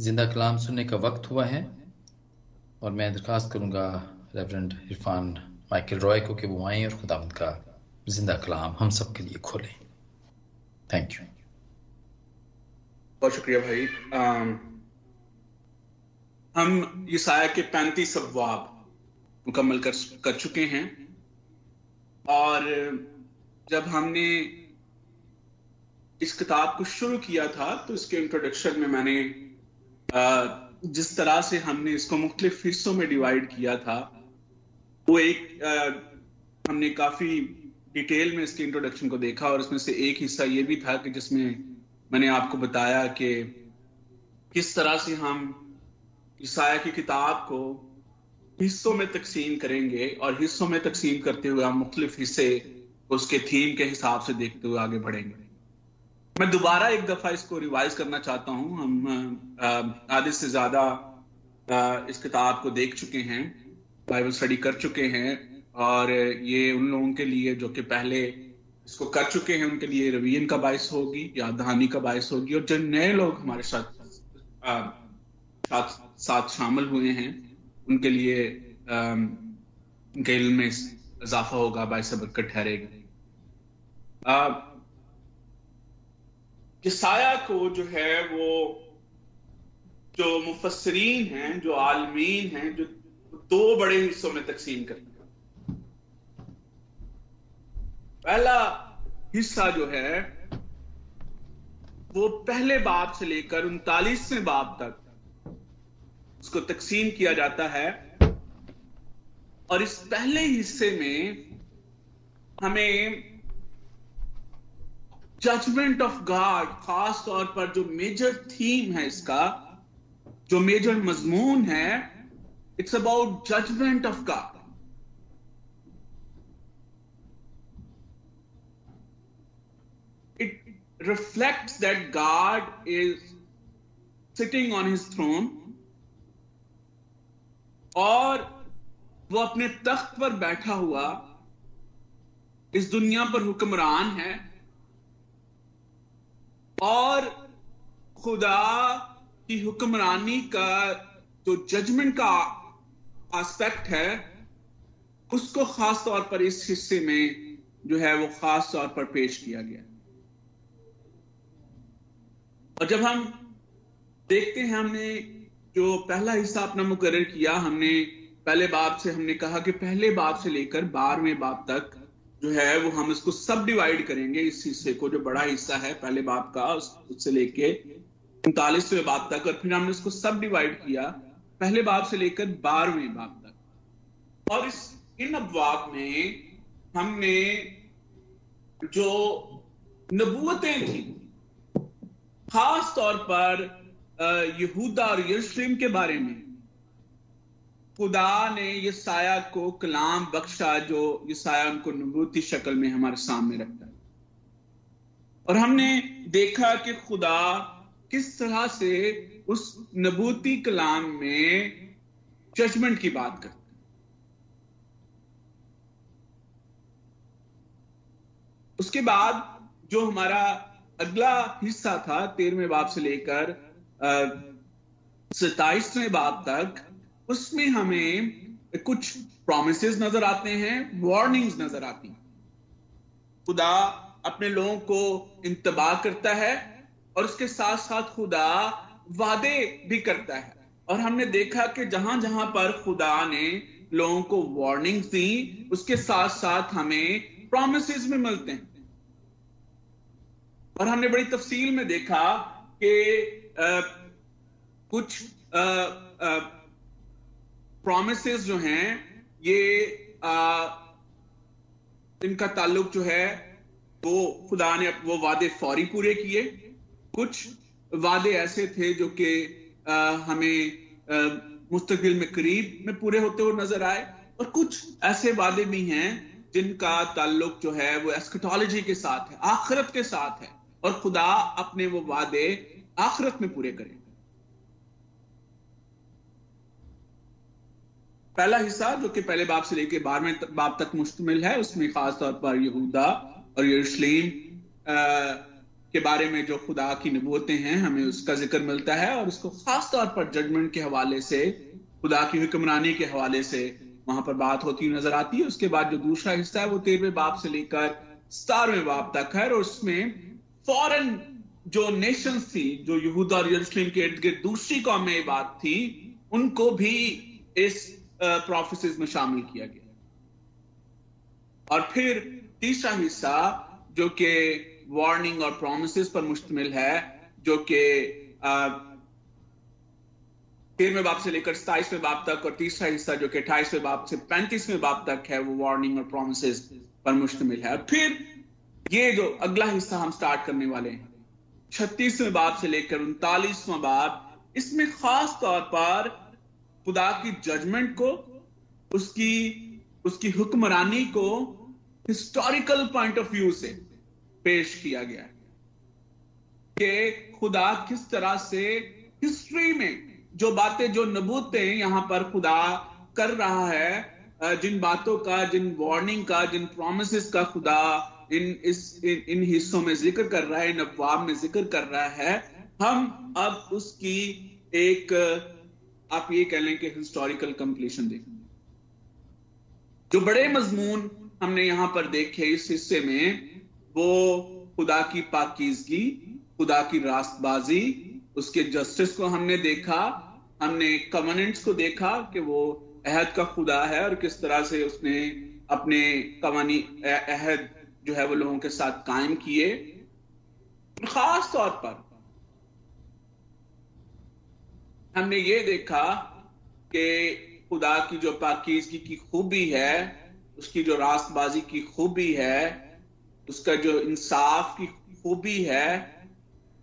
ज़िंदा कलाम सुनने का वक्त हुआ है और मैं दरख्वास्त करूँगा रेवरेंड इरफान माइकल रॉय को कि वो आए और खुदावंद का ज़िंदा कलाम हम सब के लिए खोलें। थैंक यू बहुत शुक्रिया भाई। आम, हम ईसाया के पैंतीस अबवाब मुकम्मल कर कर चुके हैं और जब हमने इस किताब को शुरू किया था तो इसके इंट्रोडक्शन में मैंने जिस तरह से हमने इसको मुख्तलिफ़ हिस्सों में डिवाइड किया था वो एक आ, हमने काफ़ी डिटेल में इसके इंट्रोडक्शन को देखा और उसमें से एक हिस्सा ये भी था कि जिसमें मैंने आपको बताया कि किस तरह से हम ईसाया की किताब को हिस्सों में तकसीम करेंगे और हिस्सों में तकसीम करते हुए हम मुख्तलिफ़ हिस्से उसके थीम के हिसाब से देखते हुए आगे बढ़ेंगे। मैं दोबारा एक दफ़ा इसको रिवाइज करना चाहता हूँ। हम आधे से ज़्यादा इस किताब को देख चुके हैं बाइबल स्टडी कर चुके हैं और ये उन लोगों के लिए जो कि पहले इसको कर चुके हैं उनके लिए रवीन का बायस होगी या दहानी का बायस होगी और जो नए लोग हमारे साथ साथ, साथ शामिल हुए हैं उनके लिए इल्म में इजाफा होगा बायस बरकत ठहरेगी। किसाया को जो है वो जो मुफसरीन हैं, जो आलमीन हैं, जो दो बड़े हिस्सों में तकसीम करते हैं। पहला हिस्सा जो है, वो पहले बाप से लेकर उनतालीसवें बाप तक उसको तकसीम किया जाता है। और इस पहले हिस्से में हमें जजमेंट ऑफ़ गॉड खास तौर पर जो मेजर थीम है इसका, जो मेजर मजमून है it's about judgement of God it reflects that God is sitting on his throne, और वो अपने तख्त पर बैठा हुआ, इस दुनिया पर हुक्मरान है और खुदा की हुक्मरानी का जो जजमेंट का एस्पेक्ट है, उसको खास तौर पर इस हिस्से में जो है वो खास तौर पर पेश किया गया। और जब हम देखते हैं, हमने जो पहला हिस्सा अपना मुकर किया, हमने पहले बाप से हमने कहा कि पहले बाप से लेकर बारहवें बाप तक जो है, वो हम इसको सब डिवाइड करेंगे इस हिस्से को, जो बड़ा हिस्सा है, पहले बाप का, उससे लेके उनतालीसवें बाप तक, और फिर हमने इसको सब डिवाइड किया पहले बाप से लेकर बारहवें बाप तक। और इस, इन अबवाब में हमने जो नबूतें थी, खास तौर पर यहूदा और यरूशलेम के बारे में खुदा ने ये साया को कलाम बख्शा जो ये साया उनको नबूती शक्ल में हमारे सामने रखता है। और हमने देखा कि खुदा किस तरह से उस नबूती कलाम में जजमेंट की बात करता है। उसके बाद जो हमारा अगला हिस्सा था, तेरहवें बाप से लेकर सताइसवें बाप तक उसमें हमें कुछ प्रोमिस नज़र आते हैं वार्निंग्स नज़र आती खुदा अपने लोगों को इंतबाह करता है और उसके साथ साथ खुदा वादे भी करता है। और हमने देखा कि जहाँ जहाँ पर खुदा ने लोगों को वार्निंग्स दी उसके साथ साथ हमें प्रोमिस भी मिलते हैं। और हमने बड़ी तफसील में देखा कि कुछ आ, आ, प्रोमिस जो हैं ये आ, इनका ताल्लुक जो है वो खुदा ने वो वादे फौरी पूरे किए। कुछ वादे ऐसे थे जो कि हमें मुस्तकिल में करीब में पूरे होते हुए नज़र आए। और कुछ ऐसे वादे भी हैं जिनका ताल्लुक जो है वो एस्कटोलॉजी के साथ है आखिरत के साथ है। और खुदा अपने वो वादे आखिरत में पूरे करें। पहला हिस्सा जो कि पहले बाप से लेकर बारहवें बाप तक मुश्तमिल है, उसमें खास तौर पर यहूदा और यरूशलेम के बारे में जो खुदा की नबूतें हैं, हमें उसका ज़िक्र मिलता है और उसको खास तौर पर जजमेंट के हवाले से, खुदा की हुक्मरानी के हवाले से वहाँ पर बात होती नज़र आती है। उसके बाद जो दूसरा हिस्सा है, वो तेरहवें बाप से लेकर सतारवें बाप तक है और उसमें फॉरन जो नेशन थी, जो यहूदा और यरूशलेम के इर्द गिर्द दूसरी कौम बात थी, उनको भी इस प्रोफेसिस में शामिल किया गया और फिर तीसरा हिस्सा, जो कि वार्निंग और प्रोमिस पर मुश्तमिल है, जो कि तेरहवें बाप से लेकर सताइसवें बाप तक, और तीसरा हिस्सा, जो कि अट्ठाईसवें बाप से पैंतीसवें बाप तक है, वो वार्निंग और प्रोमिस पर मुश्तमिल है। फिर ये जो अगला हिस्सा हम स्टार्ट करने वाले हैं, छत्तीसवें बाप से लेकर उनतालीसवां बाप, इसमें खास तौर पर खुदा की जजमेंट को उसकी उसकी हुक्मरानी को हिस्टोरिकल पॉइंट ऑफ़ व्यू से पेश किया गया है। कि खुदा किस तरह से हिस्ट्री में जो बातें जो नबूतें यहाँ पर खुदा कर रहा है जिन बातों का जिन वार्निंग का जिन प्रोमिस का खुदा इन इस इन, इन हिस्सों में ज़िक्र कर रहा है इन अफवाब में ज़िक्र कर रहा है हम अब उसकी एक आप ये कह लें कि हिस्टोरिकल कंप्लीशन देखेंगे। जो बड़े मजमून हमने यहाँ पर देखे इस हिस्से में, वो खुदा की पाकिजगी, खुदा की रास्तबाजी, उसके जस्टिस को हमने देखा, हमने कमनेंट्स को देखा कि वो अहद का खुदा है और किस तरह से उसने अपने कवानी अहद जो है वो लोगों के साथ कायम किए। खास तौर पर हमने ये देखा कि खुदा की जो पाकिजगी की खूबी है, उसकी जो रास्तबाजी की खूबी है, उसका जो इंसाफ की खूबी है,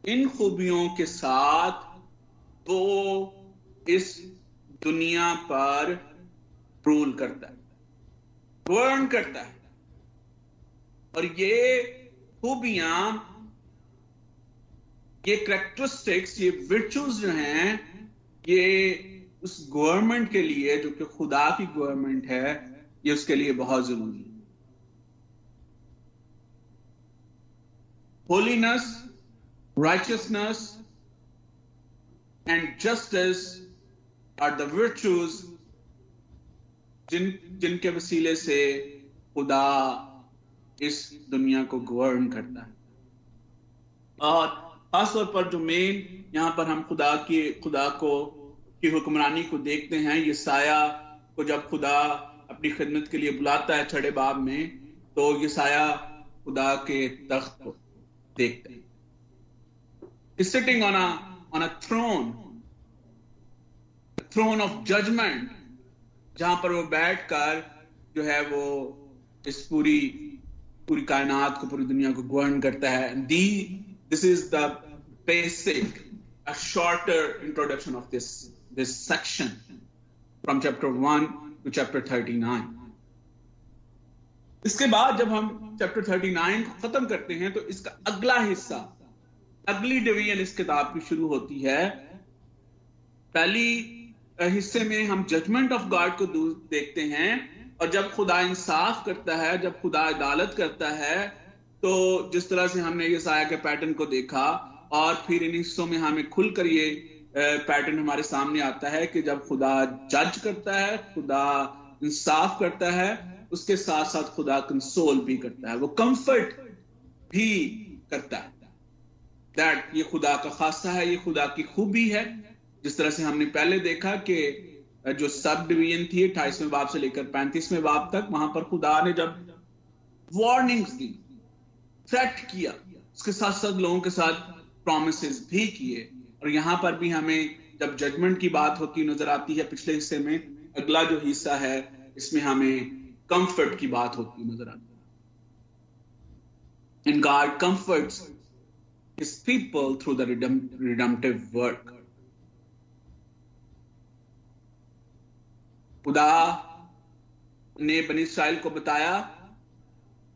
इन खूबियों के साथ वो इस दुनिया पर रूल करता है गवर्न करता है। और ये खूबियाँ, ये करेक्टरिस्टिक्स ये विर्चुअस जो हैं ये उस गवर्नमेंट के लिए, जो कि खुदा की गवर्नमेंट है, ये उसके लिए बहुत ज़रूरी है। Holiness righteousness and justice are the virtues जिन, जिनके वसीले से खुदा इस दुनिया को गवर्न करता है। और खासतौर पर जो मेन यहाँ पर हम खुदा की, खुदा को, की हुक्मरानी को देखते हैं, ये साया को जब खुदा अपनी खिदमत के लिए बुलाता है छड़े बाब में तो ये साया खुदा के तख्त को देखते हैं। Sitting on on a throne throne of judgement जहाँ पर वो बैठकर जो है वो इस पूरी पूरी कायनात को, पूरी दुनिया को गवर्न करता है। The this is the basic a shorter introduction of this this section from chapter 1 to chapter 39 इसके बाद जब हम चैप्टर 39 को खत्म करते हैं तो इसका अगला हिस्सा, अगली डिवीज़न इस किताब की शुरू होती है। पहली हिस्से में हम जजमेंट ऑफ़ गॉड को देखते हैं, और जब खुदा इंसाफ करता है, जब खुदा अदालत करता है तो जिस तरह से हमने ये साया के पैटर्न को देखा, और फिर इन हिस्सों में हमें खुलकर ये पैटर्न हमारे सामने आता है कि जब खुदा जज करता है, खुदा इंसाफ करता है, उसके साथ साथ खुदा कंसोल भी करता है। वो कंफर्ट भी करता है। दैट ये खुदा का खासा है, ये खुदा की खूबी है। जिस तरह से हमने पहले देखा कि जो सब डिवीज़न थी, अट्ठाईसवें बाप से लेकर पैंतीसवें बाप तक, वहाँ पर खुदा ने जब वार्निंग्स दी थ्रेट किया। उसके साथ साथ लोगों के साथ प्रोमिस भी किए। और यहाँ पर भी हमें जब जजमेंट की बात होती नज़र आती है, पिछले हिस्से में, अगला जो हिस्सा है, इसमें हमें कंफर्ट की बात होती नज़र आती है। In God comforts his people through the redemptive work. खुदा ने बनी इसराइल को बताया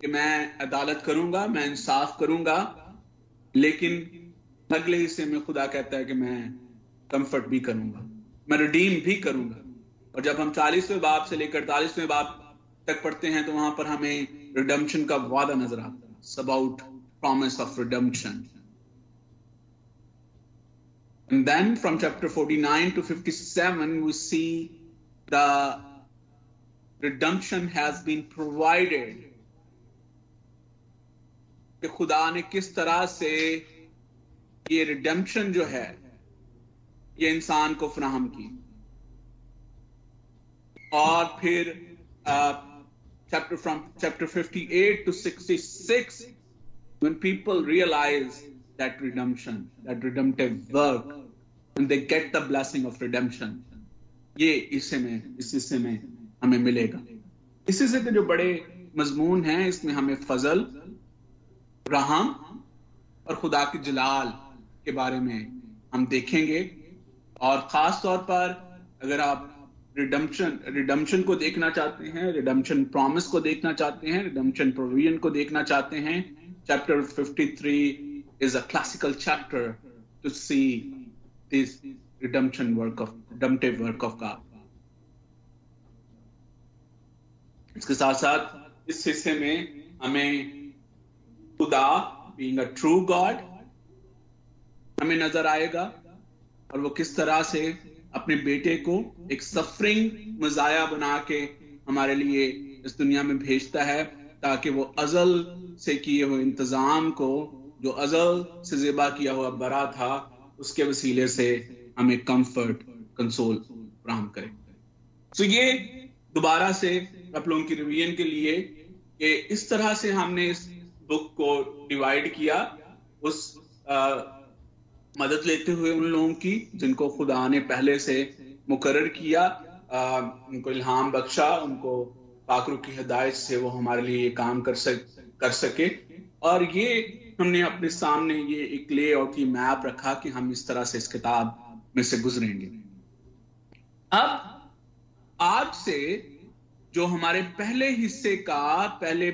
कि मैं अदालत करूँगा मैं इंसाफ करूँगा लेकिन अगले हिस्से में खुदा कहता है कि मैं कंफर्ट भी करूँगा मैं रिडीम भी करूँगा और जब हम चालीसवें बाप से लेकर अड़तालीसवें बाप तक पढ़ते हैं तो वहाँ पर हमें रिडम्पशन का वादा नज़र आता है about promise of redemption And then from chapter 49 to 57, we see the redemption has been provided. कि खुदा ने किस तरह से ये रिडेम्पशन जो है, ये इंसान को फ्राहम की। और फिर chapter from chapter 58 to 66 when people realise that redemption that redemptive work and they get the blessing of redemption ये इससे में, इस हिस्से में हमें मिलेगा। इसी से जो बड़े मजमून हैं, इसमें हमें फजल रहम और खुदा की जलाल के बारे में हम देखेंगे और खास तौर पर अगर आप रिडम्पशन रिडम्पशन को देखना चाहते हैं रिडम्पशन प्रॉमिस को देखना चाहते हैं रिडम्पशन प्रोविज़न को देखना चाहते हैं chapter 53 is a classical chapter to see this redemption work of, redemptive work of God. इसके साथ साथ इस हिस्से में हमें खुदा बीइंग अ ट्रू गॉड हमें नज़र आएगा और वो किस तरह से अपने बेटे को एक सफरिंग मजाया बना के हमारे लिए इस दुनिया में भेजता है ताकि वो अजल से किए हुए इंतज़ाम को, जो अजल से जेबा किया हुआ बरा था, उसके वसीले से हमें कंफर्ट कंसोल फ्राहम करे। तो ये दोबारा से आप लोगों की रिवीजन के लिए कि इस तरह से हमने इस बुक को डिवाइड किया उस आ, मदद लेते हुए उन लोगों की जिनको खुदा ने पहले से मुकर किया आ, उनको इल्हाम बख्शा उनको पाकरू की हिदायत से वो हमारे लिए ये काम कर सक कर सके। और ये हमने अपने सामने ये एक ले आउट की मैप रखा कि हम इस तरह से इस किताब में से गुजरेंगे। अब आज से जो हमारे पहले हिस्से का, पहले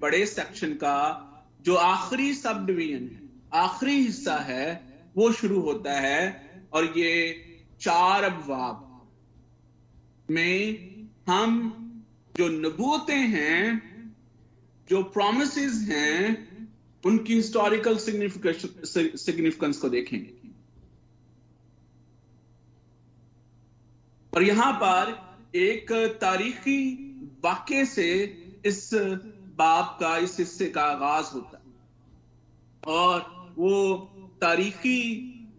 बड़े सेक्शन का जो आखिरी सब डिवीज़न है, आखिरी हिस्सा है, वो शुरू होता है और ये चार अबवाब में हम जो नबूतें हैं, जो प्रोमिस हैं, उनकी हिस्टोरिकल सिग्निफिकेंस को देखेंगे। और यहाँ पर एक तारीखी वाक्य से इस बाप का इस हिस्से का आगाज़ होता है। और वो तारीखी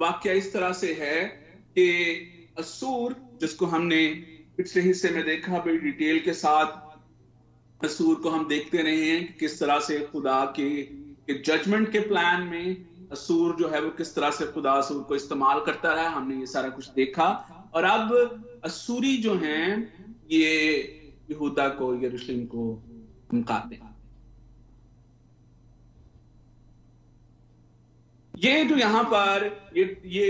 वाक्य इस तरह से है कि असूर जिसको हमने पिछले हिस्से में देखा बड़ी डिटेल के साथ असूर को हम देखते रहे हैं कि किस तरह से खुदा के, जजमेंट के प्लान में असूर जो है वो किस तरह से खुदा असूर को इस्तेमाल करता रहा हमने ये सारा कुछ देखा। और अब असूरी जो हैं ये यहूदा को, यरूशलेम को धमकाते ये जो यहाँ पर, ये ये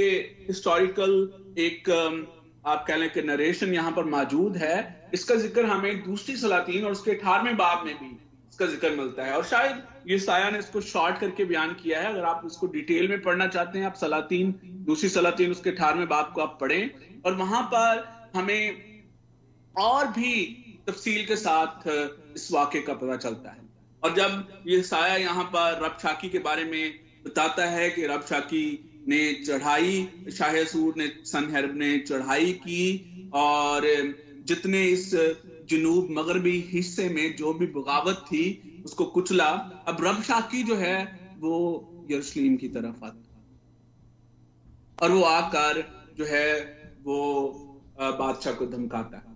हिस्टोरिकल एक आप कह लें कि नरेशन यहाँ पर मौजूद है। इसका ज़िक्र हमें दूसरी सलातीन और उसके अठारहवें बाब में भी इसका ज़िक्र मिलता है। और शायद ये साया ने इसको शॉर्ट करके बयान किया है। अगर आप इसको डिटेल में पढ़ना चाहते हैं, आप सलातीन, दूसरी सलातीन, उसके अठारहवें बाब को आप पढ़ें। और वहाँ पर हमें और भी तफसील के साथ, इस वाक्य का पता चलता है। और जब ये साया यहाँ पर रब शाकी के बारे में बताता है कि रब शाकी ने चढ़ाई, शाह सूर ने, सनहरब ने चढ़ाई की, और जितने इस जनूब मगरबी हिस्से में जो भी बगावत थी, उसको कुचला, अब रब शाकी जो है, वो यरूशलेम की तरफ़ आता और वो आकर जो है, वो बादशाह को धमकाता है।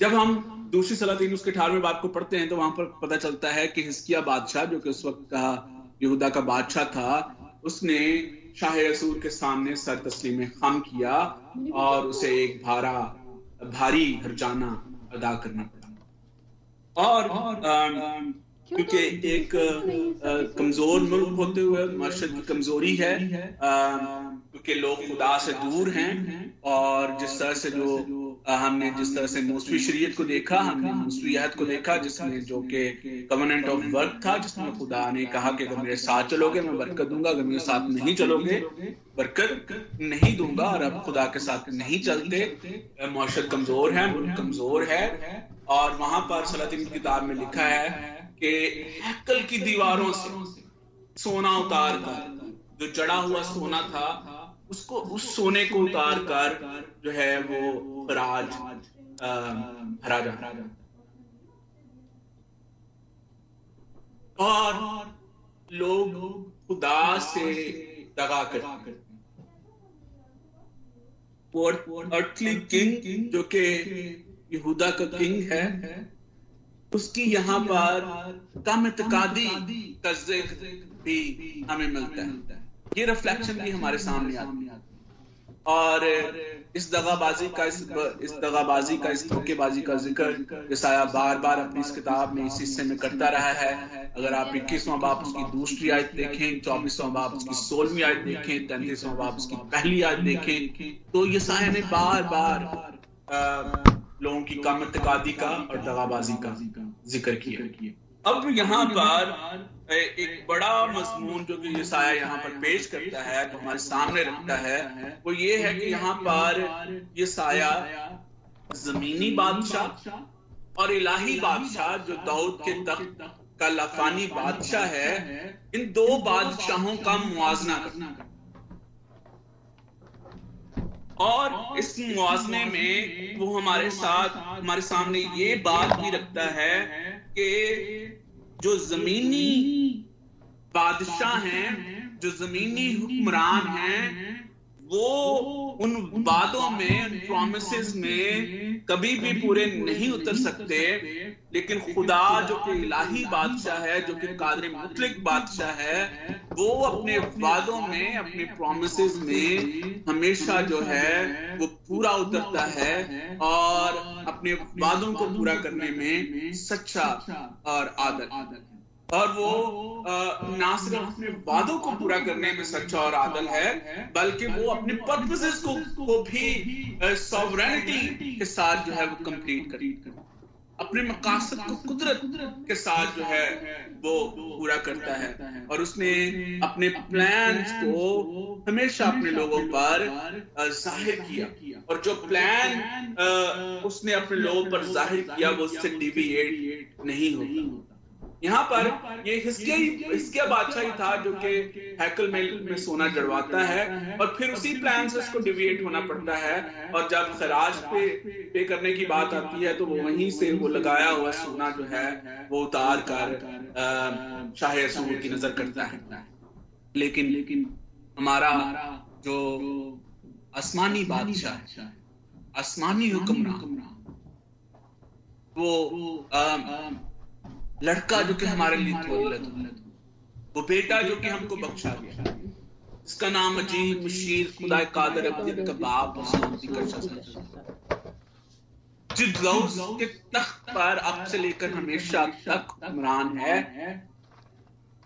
जब हम दूसरी सलातीन उसके अठारहवें बात को पढ़ते हैं तो वहाँ पर पता चलता है कि हिस्किया बादशाह, जो कि उस वक्त का यहूदा का बादशाह था, उसने शाह रसूल के सामने सर तस्लीम खम किया और उसे एक भारा, भारी हरजाना अदा करना पड़ा। और क्योंकि एक कमज़ोर मुल्क होते हुए मर्शद की कमज़ोरी है क्योंकि लोग खुदा से दूर हैं और जिस तरह से जो हमने जिस तरह से मूसवी शरीयत को देखा, हमने मूसवी को देखा जिसमें जो कि कवर्नेंट ऑफ़ वर्क था जिसमें खुदा ने कहा कि अगर मेरे साथ चलोगे, मैं बरकत दूँगा, अगर मेरे साथ नहीं चलोगे, बरकत नहीं दूँगा और अब खुदा के साथ नहीं चलते मुआशर कमज़ोर है, मुल्क कमज़ोर है। और वहाँ पर सलातीन की किताब में लिखा है कि हैकल की दीवारों से सोना उतार कर जो जड़ा हुआ सोना था उसको उस सोने को उतार कर जो है वो राज भरा जा और लोग खुदा से दगा करते अर्थली किंग जो कि यहूदा का किंग है उसकी यहाँ पर कम इतकादी का भी हमें मिलता है। ये रिफ्लेक्शन भी हमारे सामने आती है। और इस दगाबाजी का इस इस दगाबाजी का, इस धोखेबाजी का ज़िक्र ईसाया बार बार अपनी इस किताब में, इस हिस्से में करता रहा है। अगर आप इक्कीसवां बाप उसकी दूसरी आयत देखें, चौबीसवां बाप उसकी सोलहवीं आयत देखें, तैतीसवां बाप उसकी पहली आयत देखें तो ईसाया ने बार बार लोगों की कामतकादी का और दगाबाजी का ज़िक्र किया। अब यहाँ पर एक बड़ा मजमून जो कि साया यहाँ पर पेश करता है जो हमारे सामने रखता है वो ये है कि यहाँ पर ये साया जमीनी बादशाह और इलाही बादशाह जो दाऊद के तख्त का लफानी बादशाह है इन दो बादशाहों का मुआजना करना और इस मुआवजे में वो हमारे साथ, हमारे सामने ये बात भी रखता है कि जो जमीनी बादशाह हैं, जो जमीनी हुक्मरान हैं, वो उन वादों में, उन प्रोमिस में कभी भी पूरे नहीं उतर सकते। लेकिन खुदा, जो कि इलाही बादशाह है, जो कि कादर मुतलिक बादशाह है वो अपने वादों में अपने प्रोमिस में हमेशा जो है वो पूरा उतरता है और अपने वादों को पूरा करने में सच्चा और आदर। आदर और वो ना सिर्फ़ अपने वादों को पूरा करने में सच्चा और आदल है बल्कि वो अपने पर्पसेस को, को भी सॉवरेनिटी के साथ जो है वो कंप्लीट कर अपने मकासद को कुदरत के साथ जो है वो पूरा करता है। और उसने अपने प्लान को हमेशा अपने लोगों पर ज़ाहिर किया। और जो प्लान उसने अपने लोगों पर ज़ाहिर किया, वो उससे डिविएट नहीं होता। यहाँ पर ये हिस्किया बादशाह था जो कि हैकल में, में सोना जड़वाता है और फिर उसी प्लान से उसको डिविएट होना पड़ता है और जब खराज पे पे करने की बात आती है तो वो वहीं से वो लगाया हुआ सोना जो है वो उतार कर शाह की नज़र करता है। लेकिन लेकिन हमारा जो आसमानी बादशाह आसमानी हुक्मरान वो लड़का जो कि हमारे लिए तवल्लद वो बेटा जो कि हमको बख्शा गया। इसका नाम अजीब मशीर, खुदा कादर का बाप जिस के तख्त पर अब से लेकर हमेशा तक हुक्मरान है।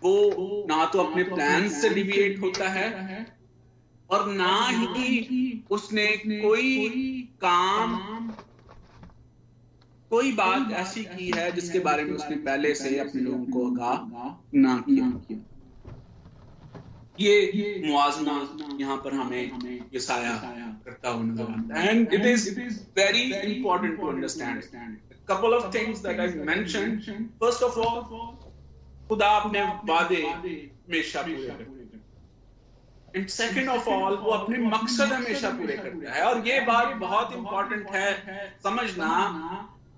वो ना तो अपने प्लान से डिविएट होता है और ना ही उसने कोई काम कोई बात ऐसी की है जिसके बारे में उसने पहले से अपने लोगों को आगाह ना किया। ये मुआजना यहाँ पर हमें ये साया करता हुआ नज़र आता है। And it is very important to understand couple of things that I've mentioned. First of all, खुदा अपने वादे हमेशा पूरे करते हैं एंड सेकेंड ऑफ़ ऑल वो अपने मकसद हमेशा पूरे करता है। और ये बात बहुत इंपॉर्टेंट है। समझना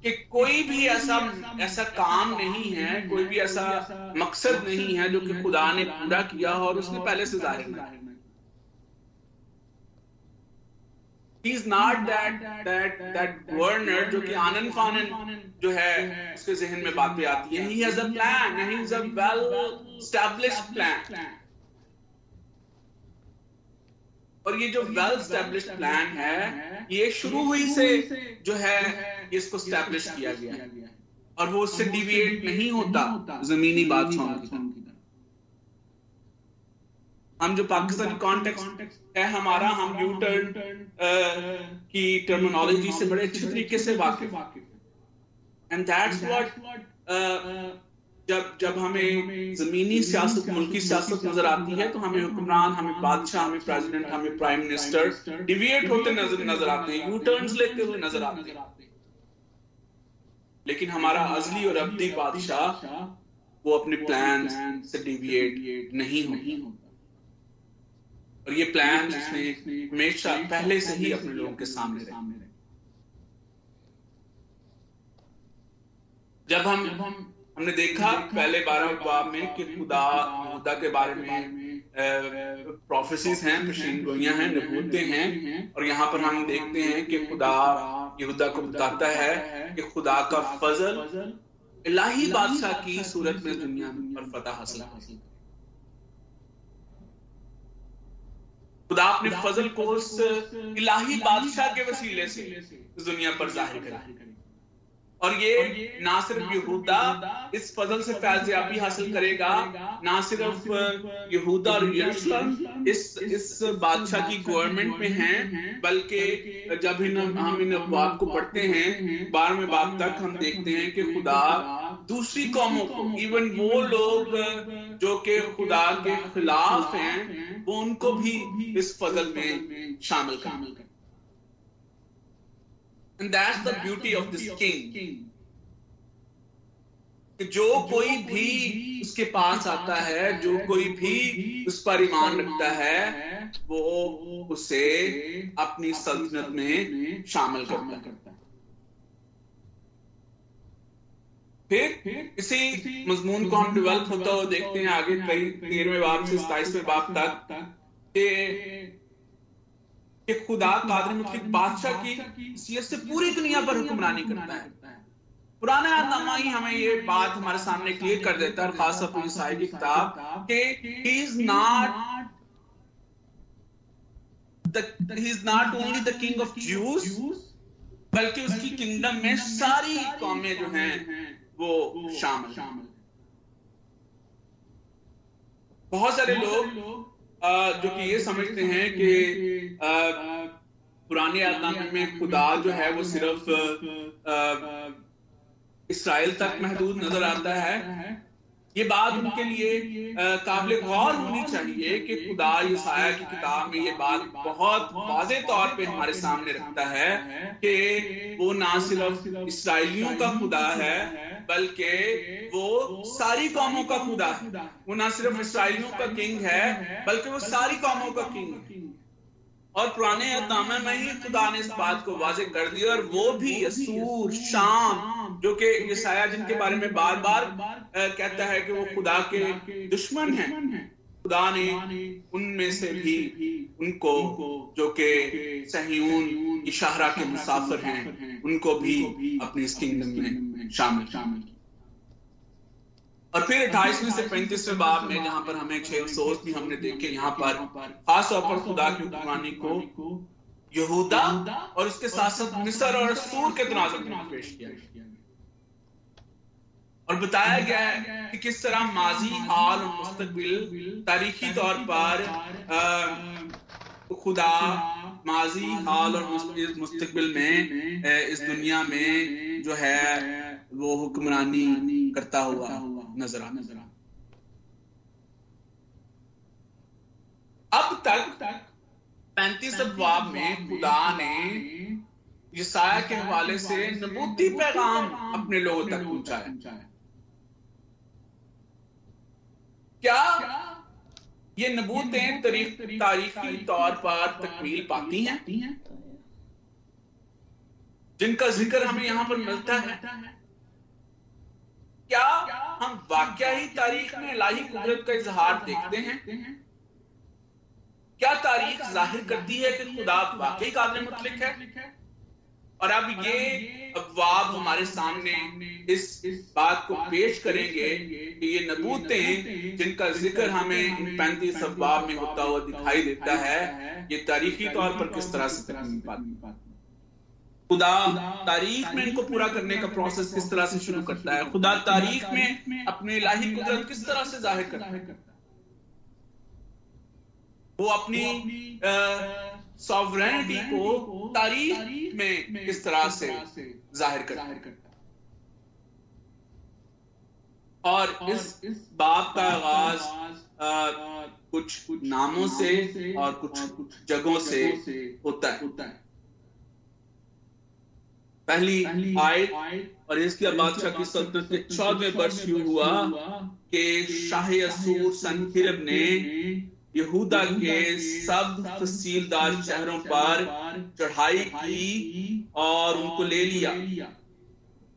कि कोई भी ऐसा ऐसा काम नहीं है, कोई भी ऐसा मकसद नहीं है जो कि खुदा ने पूरा किया हो और उसने पहले से ज़ाहिर किया He's not that that that governor जो कि आनंद फानन जो है, उसके जहन में बातें आती हैं. He has a plan and he's a well established plan. और ये जो वेल स्टैब्लिश प्लान है ये शुरू हुई से जो है इसको स्टैब्लिश किया गया। और वो उससे डिविएट नहीं होता जमीनी बादशाहों की हम जो पाकिस्तानी कॉन्टेक्स्ट है हमारा हम यू टर्न की टर्मिनोलॉजी से बड़े अच्छे तरीके से वाकिफ एंड दैट्स व्हाट जब जब हमें जमीनी सियासत मुल्की सियासत नज़र आती है तो हमें हुक्मरान हमें बादशाह हमें प्रेसिडेंट हमें प्राइम मिनिस्टर डिविएट होते नज़र नज़र आते हैं यू टर्न लेते हुए नज़र आते हैं। लेकिन हमारा अजली और अब्दी बादशाह वो अपने प्लान से डिविएट नहीं होता। और ये प्लान जिसने हमेशा पहले से ही अपने लोगों के सामने रहे जब हम हमने देखा पहले बारह बाब में कि खुदा खुदा के बारे में प्रोफेसिस हैं मशीन गोइयाँ हैं नबूतें हैं और यहाँ पर हम देखते हैं कि खुदा यहूदा को बताता है कि खुदा का फजल इलाही बादशाह की सूरत में दुनिया पर फतह हासिल खुदा अपने फजल को उस इलाही बादशाह के वसीले से दुनिया पर ज़ाहिर करें। और ये ना सिर्फ़ यहूदा इस फजल से फैजियाबी हासिल करेगा ना सिर्फ़ यहूदा और यरूशलेम इस इस बादशाह की गवर्नमेंट में हैं बल्कि जब इन हम इन अफवाब को पढ़ते हैं बारहवें बाब तक हम देखते हैं कि खुदा दूसरी कौमों को इवन वो लोग जो कि खुदा के खिलाफ हैं वो उनको भी इस फजल में शामिल कर And that's the beauty of this king. कि जो कोई भी उसके पास आता है जो कोई भी उस पर ईमान रखता है वो उसे अपनी सल्तनत में शामिल करता है। फिर इसी मजमून को हम डेवलप होता हुआ देखते हैं आगे कई तेरहवें बाप से सताइसवें बाप तक कि खुदा कादर मुतलिक बादशाह की सीयत से पूरी दुनिया पर हुक्मरानी करता है। पुराना नामा ही हमें ये बात हमारे सामने क्लियर कर देता है खास तौर ईसाई की किताब कि he is not he is not only the king of Jews बल्कि उसकी किंगडम में सारी कौमें जो हैं वो शामिल बहुत सारे लोग जो कि ये समझते हैं कि पुराने आदम में खुदा जो है वो सिर्फ़ इसराइल तक महदूद नज़र आता है। ये बात उनके लिए काबिल गौर होनी चाहिए कि खुदा ईसाया की किताब में ये बात बहुत वाजे तौर पे हमारे सामने रखता है कि वो ना सिर्फ़ इसराइलियों का खुदा है, बल्कि वो सारी कौमों का खुदा है। वो ना सिर्फ़ इसराइलियों का किंग है, बल्कि वो सारी कौमों का किंग है। और पुराने दामे में ही खुदा ने इस बात को वाजे कर दिया और वो भी असूर शाम जो कि ईसाया जिनके बारे में बार बार कहता है कि वो खुदा के दुश्मन हैं। खुदा ने उनमें से भी उनको जो कि सहीऊन इशारा के मुसाफिर हैं उनको भी अपने इस किंगडम में शामिल शामिल और फिर अट्ठाईसवीं से पैंतीसवें बाब में जहाँ पर हमें छह अफसोस भी हमने देखे, यहाँ पर खास तौर पर खुदा की हुक्मरानी को, यहूदा और उसके साथ साथ मिसर और सूर के तनाजुर में पेश किया और बताया गया है कि किस तरह माजी, हाल और मुस्तकबिल तारीखी तौर पर खुदा, माजी, हाल और मुस्तकबिल में इस दुनिया में जो है वो हुक्मरानी करता हुआ। नज़र आ नज़र आ अब तक तक पैंतीस अफवाब में खुदा ने ईसाया के हवाले से नबूती पैगाम अपने लोगों तक पहुँचाया क्या ये नबूतें तारीखी तौर पर तकमील पाती हैं। जिनका ज़िक्र हमें यहाँ पर मिलता है। क्या हम वाक्य ही तारीख में लाही कुदरत का इजहार देखते हैं? क्या तारीख ज़ाहिर करती है कि खुदा वाकई काबिल मुतलिक है? और अब ये अफवाब हमारे सामने इस बात को पेश करेंगे कि ये नबूतें जिनका ज़िक्र हमें पैंतीस अफवाब में होता हुआ दिखाई देता है, ये तारीखी तौर पर किस तरह से खुदा तारीख में इनको पूरा करने का प्रोसेस किस तरह से शुरू करता है? खुदा तारीख में अपने इलाही कुदरत किस तरह से ज़ाहिर करता है? वो अपनी सॉवरेनिटी को तारीख में किस तरह से ज़ाहिर करता है? और इस बाप का आगाज़ कुछ नामों से और कुछ जगहों से होता है। पहली आयत और इसके बादशाह की सल्तनत के चौदहवें वर्ष शुरू हुआ कि शाह असूर सनखिरब ने यहूदा के सब तहसीलदार शहरों पर चढ़ाई की और उनको ले लिया।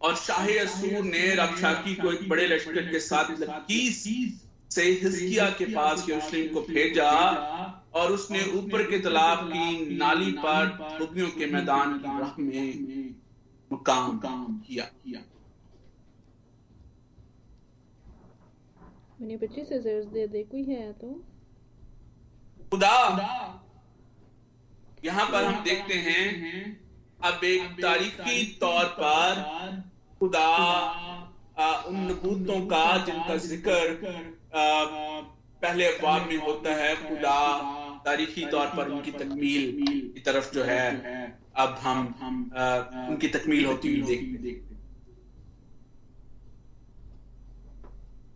और शाह असूर ने रबशाकी को एक बड़े लश्कर के साथ लकीस से हिस्किया के पास यरूशलेम को भेजा और उसने ऊपर के तालाब की नाली पर धोबियों के मैदान की राह में मुकाम किया। मैंने पच्चीस हज़ार दे दे कोई है तो? खुदा यहाँ पर हम देखते हैं अब एक तारीखी तौर पर खुदा उन नबूतों का जिनका ज़िक्र पहले अखबार में होता है खुदा तारीखी तौर पर उनकी तकमील की तरफ़ जो है अब हम हम उनकी तकमील होती हुई देखते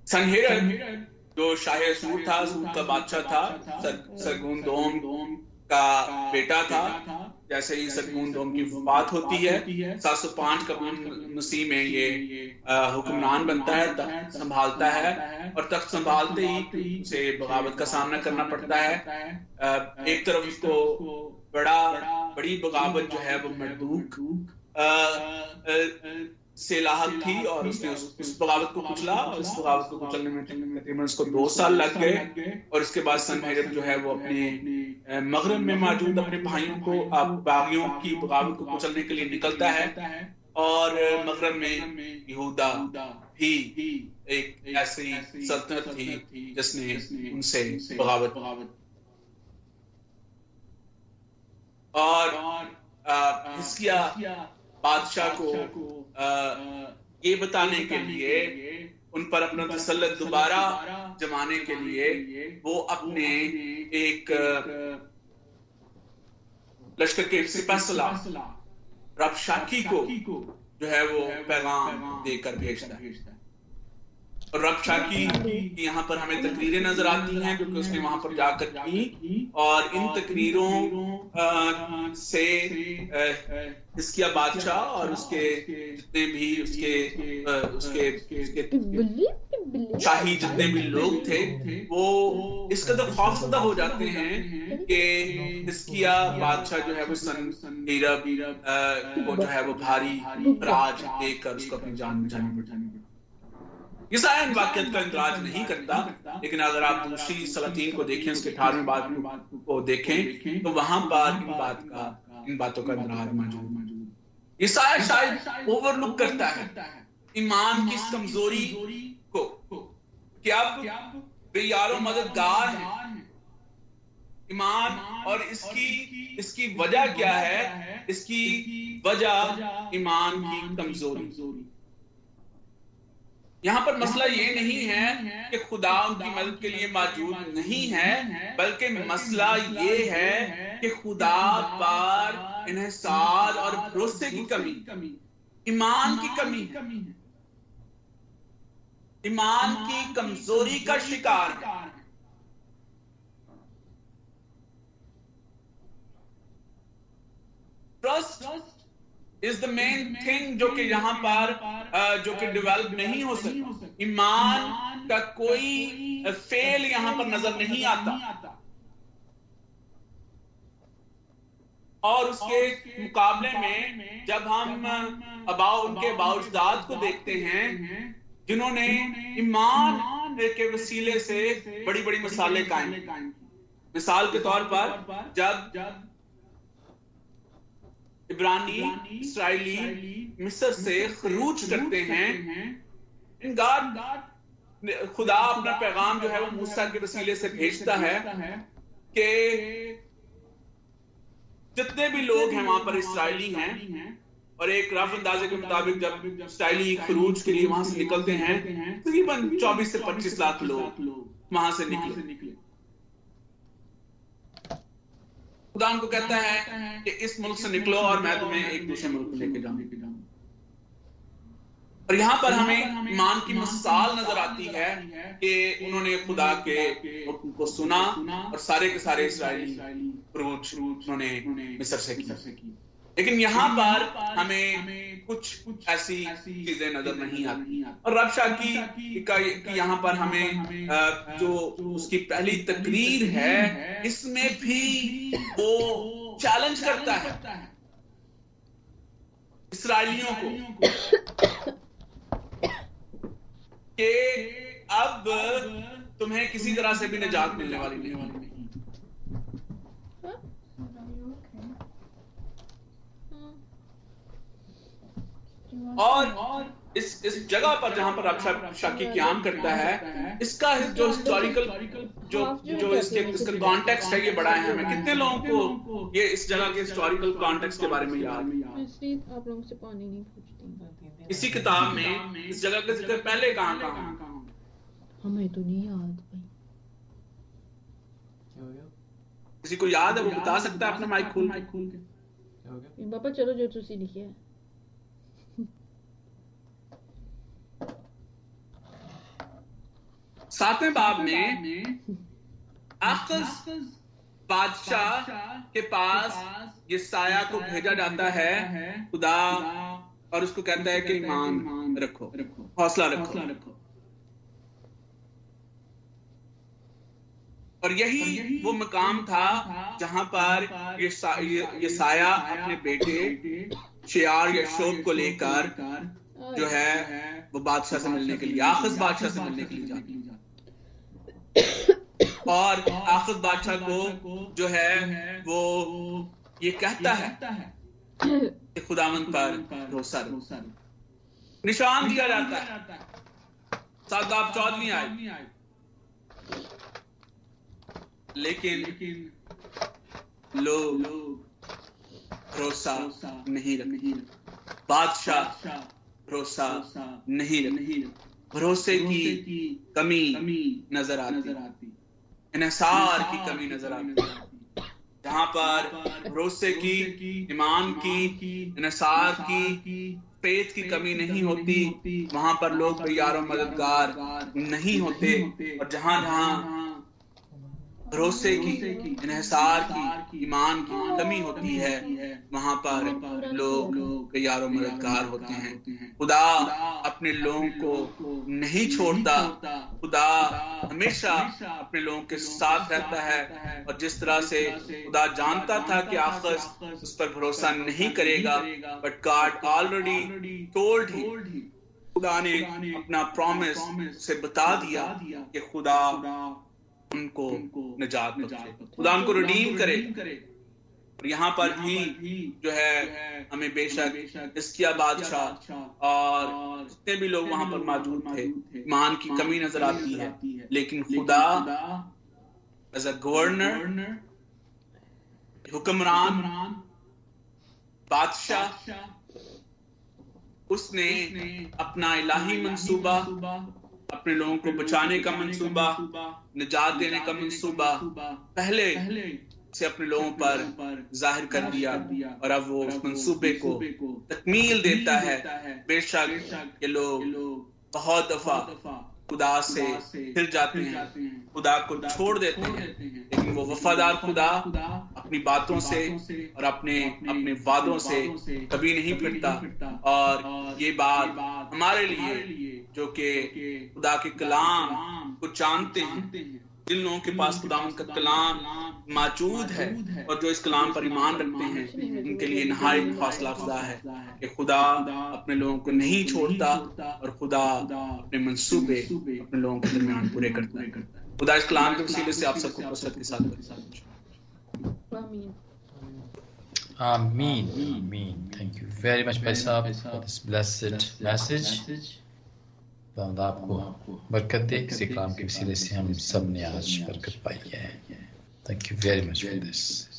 संहेरन जो शाह सूर था, सूर का बादशाह था सरगुन दोम का बेटा था जैसे ही सरगुन दोम की बात होती है 705 का मसीह में ये हुक्मरान बनता है संभालता है और तख्त संभालते ही उसे बगावत का सामना करना पड़ता है। एक तरफ़ उसको बड़ा बड़ी बगावत जो है वो मरदूक से लाहक थी और उसने उस, बगावत को कुचला और इस बगावत को कुचलने में तकरीबन उसको दो साल लग गए। और इसके बाद सन हैरब जो है वो अपने मगरब में मौजूद अपने भाइयों को बागियों की बगावत को कुचलने के लिए निकलता है। और मगरब में यहूदा ही एक ऐसी सल्तनत थी जिसने उनसे बगावत और हिस्किया बादशाह को ये बताने के लिए उन पर अपना तसल्लत दोबारा जमाने के लिए वो अपने एक लश्कर के सिपा रबशाकी को जो है वो पैगाम देकर भेजता है। और की यहाँ पर हमें तकरीरें नज़र आती हैं क्योंकि उसने वहाँ पर जाकर की। और इन तकरीरों से इसकिया बादशाह और उसके जितने भी उसके उसके, उसके शाही जितने भी लोग थे वो इस कदर खौफजदा हो जाते हैं कि इसकिया बादशाह जो है वो सन नीरब को जो है वो भारी राज देकर उसको अपनी जान बचानी बचानी ईसाया इन वाक्य का इंतराज नहीं करता लेकिन अगर आप दूसरी सलातीन को देखें उसके अठारहवें बात को देखें तो वहाँ पर इन बात का इन बातों का इंतराज मौजूद ईसाया शायद ओवरलुक करता है। ईमान की इस कमज़ोरी को। यारो मददगार हैं। ईमान और इसकी इसकी वजह क्या है? इसकी वजह ईमान की कमज़ोरी। यहाँ पर मसला ये नहीं है कि खुदा उनकी मदद के लिए मौजूद नहीं है बल्कि मसला ये है कि खुदा पर इन्हसार और भरोसे की कमी ईमान की कमी ईमान की कमज़ोरी का शिकार trust is the main thing जो कि यहाँ पर जो कि डेवलप नहीं हो सकता। ईमान का कोई फेल यहाँ पर नज़र नहीं आता। और उसके मुकाबले में, जब हम अबाउ उनके बाउजदाद को देखते हैं, जिन्होंने ईमान के वसीले से बड़ी बड़ी मिसालें कायम मिसाल के तौर पर, जब इब्रानी, इसराइली, मिस्र से खरूज करते हैं। इन गाड खुदा अपना पैगाम जो है वो मूसा के वसीले से भेजता है कि जितने भी लोग हैं वहाँ पर इसराइली हैं और एक रफ अंदाजे के मुताबिक जब इसराइली खरूज के लिए वहाँ से निकलते हैं तकरीबन चौबीस से पच्चीस लाख लोग वहाँ से निकले। खुदा उनको कहता है कि इस मुल्क से निकलो और मैं तुम्हें एक दूसरे मुल्क लेके जाऊँगी। और यहाँ पर हमें ईमान की मिसाल नज़र आती है कि उन्होंने खुदा के हुक्म को सुना और सारे के सारे इसराइली उन्होंने मिस्र से की लेकिन यहाँ पर हमें कुछ कुछ ऐसी चीज़ें नज़र नहीं आती। और रब शाह की का यहाँ पर हमें जो उसकी पहली तकरीर है इसमें भी वो चैलेंज करता है। इसराइलियों को। कि अब तुम्हें किसी तरह से भी निजात मिलने वाली नहीं। और इस इस जगह पर जहाँ पर आप शाकी क्याम करता है इसका जो हिस्टोरिकल जो जो इसके इसका कॉन्टेक्स्ट है ये बड़ा है हमें। कितने लोगों को ये इस जगह के हिस्टोरिकल कॉन्टेक्स्ट के बारे में याद? आप लोगों से पानी नहीं पूछती। इसी किताब में इस जगह का ज़िक्र पहले कहाँ कहाँ? हमें तो नहीं याद भाई। किसी को याद है वो बता सकता है अपना माइक खोल के। पापा चलो जो तुसी लिखे सातवें बाब में आखस बादशाह के पास ये साया को भेजा जाता है खुदा और उसको कहता है कि ईमान रखो हौसला रखो। और यही वो मकाम था जहाँ पर ये, सा, ये, ये साया अपने बेटे शियार या शोभ को लेकर जो है वो बादशाह से मिलने के लिए आखिर बादशाह से मिलने के लिए जाती और आखिर बादशाह को जो है, वो ये कहता है कि खुदावन पर भरोसा निशान दिया जाता है। सादाब चौधरी आए लेकिन लोग भरोसा नहीं रखते। बादशाह भरोसा नहीं रखते। भरोसे की कमी नज़र आती। इनसार की कमी नज़र आती। जहाँ पर भरोसे की ईमान की इनसार की पेट की कमी नहीं होती। वहाँ पर लोग यारों मददगार नहीं होते। और जहाँ जहाँ भरोसे की इहसार की ईमान की कमी होती है। वहाँ पर लोग यारो मददगार होते हैं। खुदा अपने लोगों को नहीं छोड़ता। खुदा हमेशा अपने लोगों के साथ रहता है। और जिस तरह से खुदा जानता था कि आखिर उस पर भरोसा नहीं करेगा but God already told he खुदा ने अपना प्रॉमिस से बता दिया कि खुदा उनको निजात खुदा उनको रिडीम करे। और यहाँ पर भी जो है हमें बेशक इसकिया बादशाह और जितने भी लोग वहाँ पर मौजूद थे मान की कमी नज़र आती है। लेकिन खुदा एज अ गवर्नर हुक्मरान बादशाह उसने अपना इलाही मंसूबा अपने लोगों को बचाने का मंसूबा निजात देने का मंसूबा पहले से अपने लोगों पर ज़ाहिर कर दिया और अब वो मंसूबे को तकमील देता है। बेशक ये लोग बहुत दफ़ा खुदा से फिर जाते हैं। खुदा को छोड़ देते हैं। लेकिन वो वफादार खुदा अपनी बातों से और अपने अपने वादों से कभी नहीं फिरता और ये बात हमारे लिए जो कि खुदा के कलाम को जानते हैं जिन लोगों के पास खुदा का कलाम मौजूद है और जो इस कलाम पर ईमान रखते हैं उनके लिए नहायत हौसला अफजा है कि खुदा अपने लोगों को नहीं छोड़ता और खुदा अपने मंसूबे अपने लोगों के दरमियान पूरे करता है खुदा इस कलाम के वसीले से आप सबको कसरत के साथ Ameen. Ameen. Thank you very much, Bhai Saab, for this blessed message. खुदा आपको बरकत दे इसी काम के वसीले से हम सबने आज बरकत पाई है। Thank you very much for this